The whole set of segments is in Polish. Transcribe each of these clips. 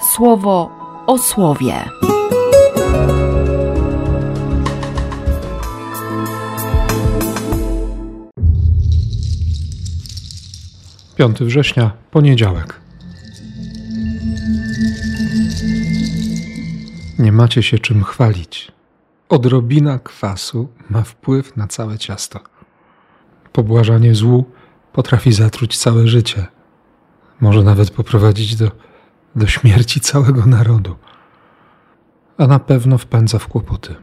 słowo o słowie. 5 września, poniedziałek. Nie macie się czym chwalić. Odrobina kwasu ma wpływ na całe ciasto. Pobłażanie złu potrafi zatruć całe życie. Może nawet poprowadzić do, do śmierci całego narodu. A na pewno wpędza w kłopoty.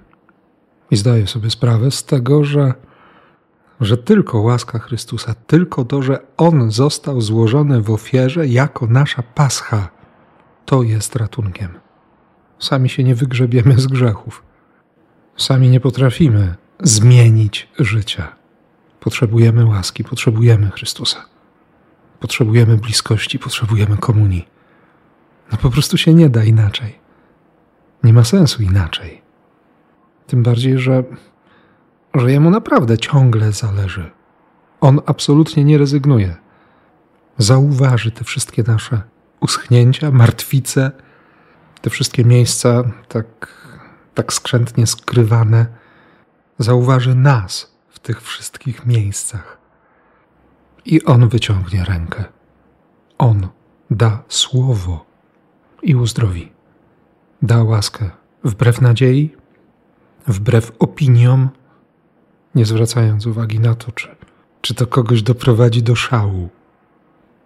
I zdaję sobie sprawę z tego, że że tylko łaska Chrystusa, tylko to, że On został złożony w ofierze jako nasza pascha, to jest ratunkiem. Sami się nie wygrzebiemy z grzechów. Sami nie potrafimy zmienić życia. Potrzebujemy łaski, potrzebujemy Chrystusa. Potrzebujemy bliskości, potrzebujemy komunii. No po prostu się nie da inaczej. Nie ma sensu inaczej. Tym bardziej, że że jemu naprawdę ciągle zależy. On absolutnie nie rezygnuje. Zauważy te wszystkie nasze uschnięcia, martwice, te wszystkie miejsca tak, tak skrzętnie skrywane. Zauważy nas w tych wszystkich miejscach. I on wyciągnie rękę. On da słowo i uzdrowi. Da łaskę wbrew nadziei, wbrew opiniom, nie zwracając uwagi na to, czy, czy to kogoś doprowadzi do szału,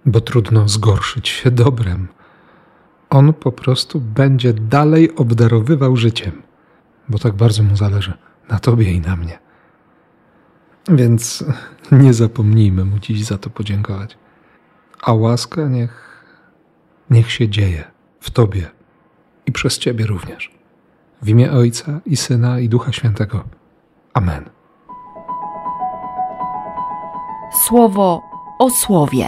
bo trudno zgorszyć się dobrem. On po prostu będzie dalej obdarowywał życiem, bo tak bardzo mu zależy na tobie i na mnie. Więc nie zapomnijmy mu dziś za to podziękować. A łaska niech, niech się dzieje w tobie i przez ciebie również. W imię Ojca i Syna i Ducha Świętego. Amen. Słowo o słowie.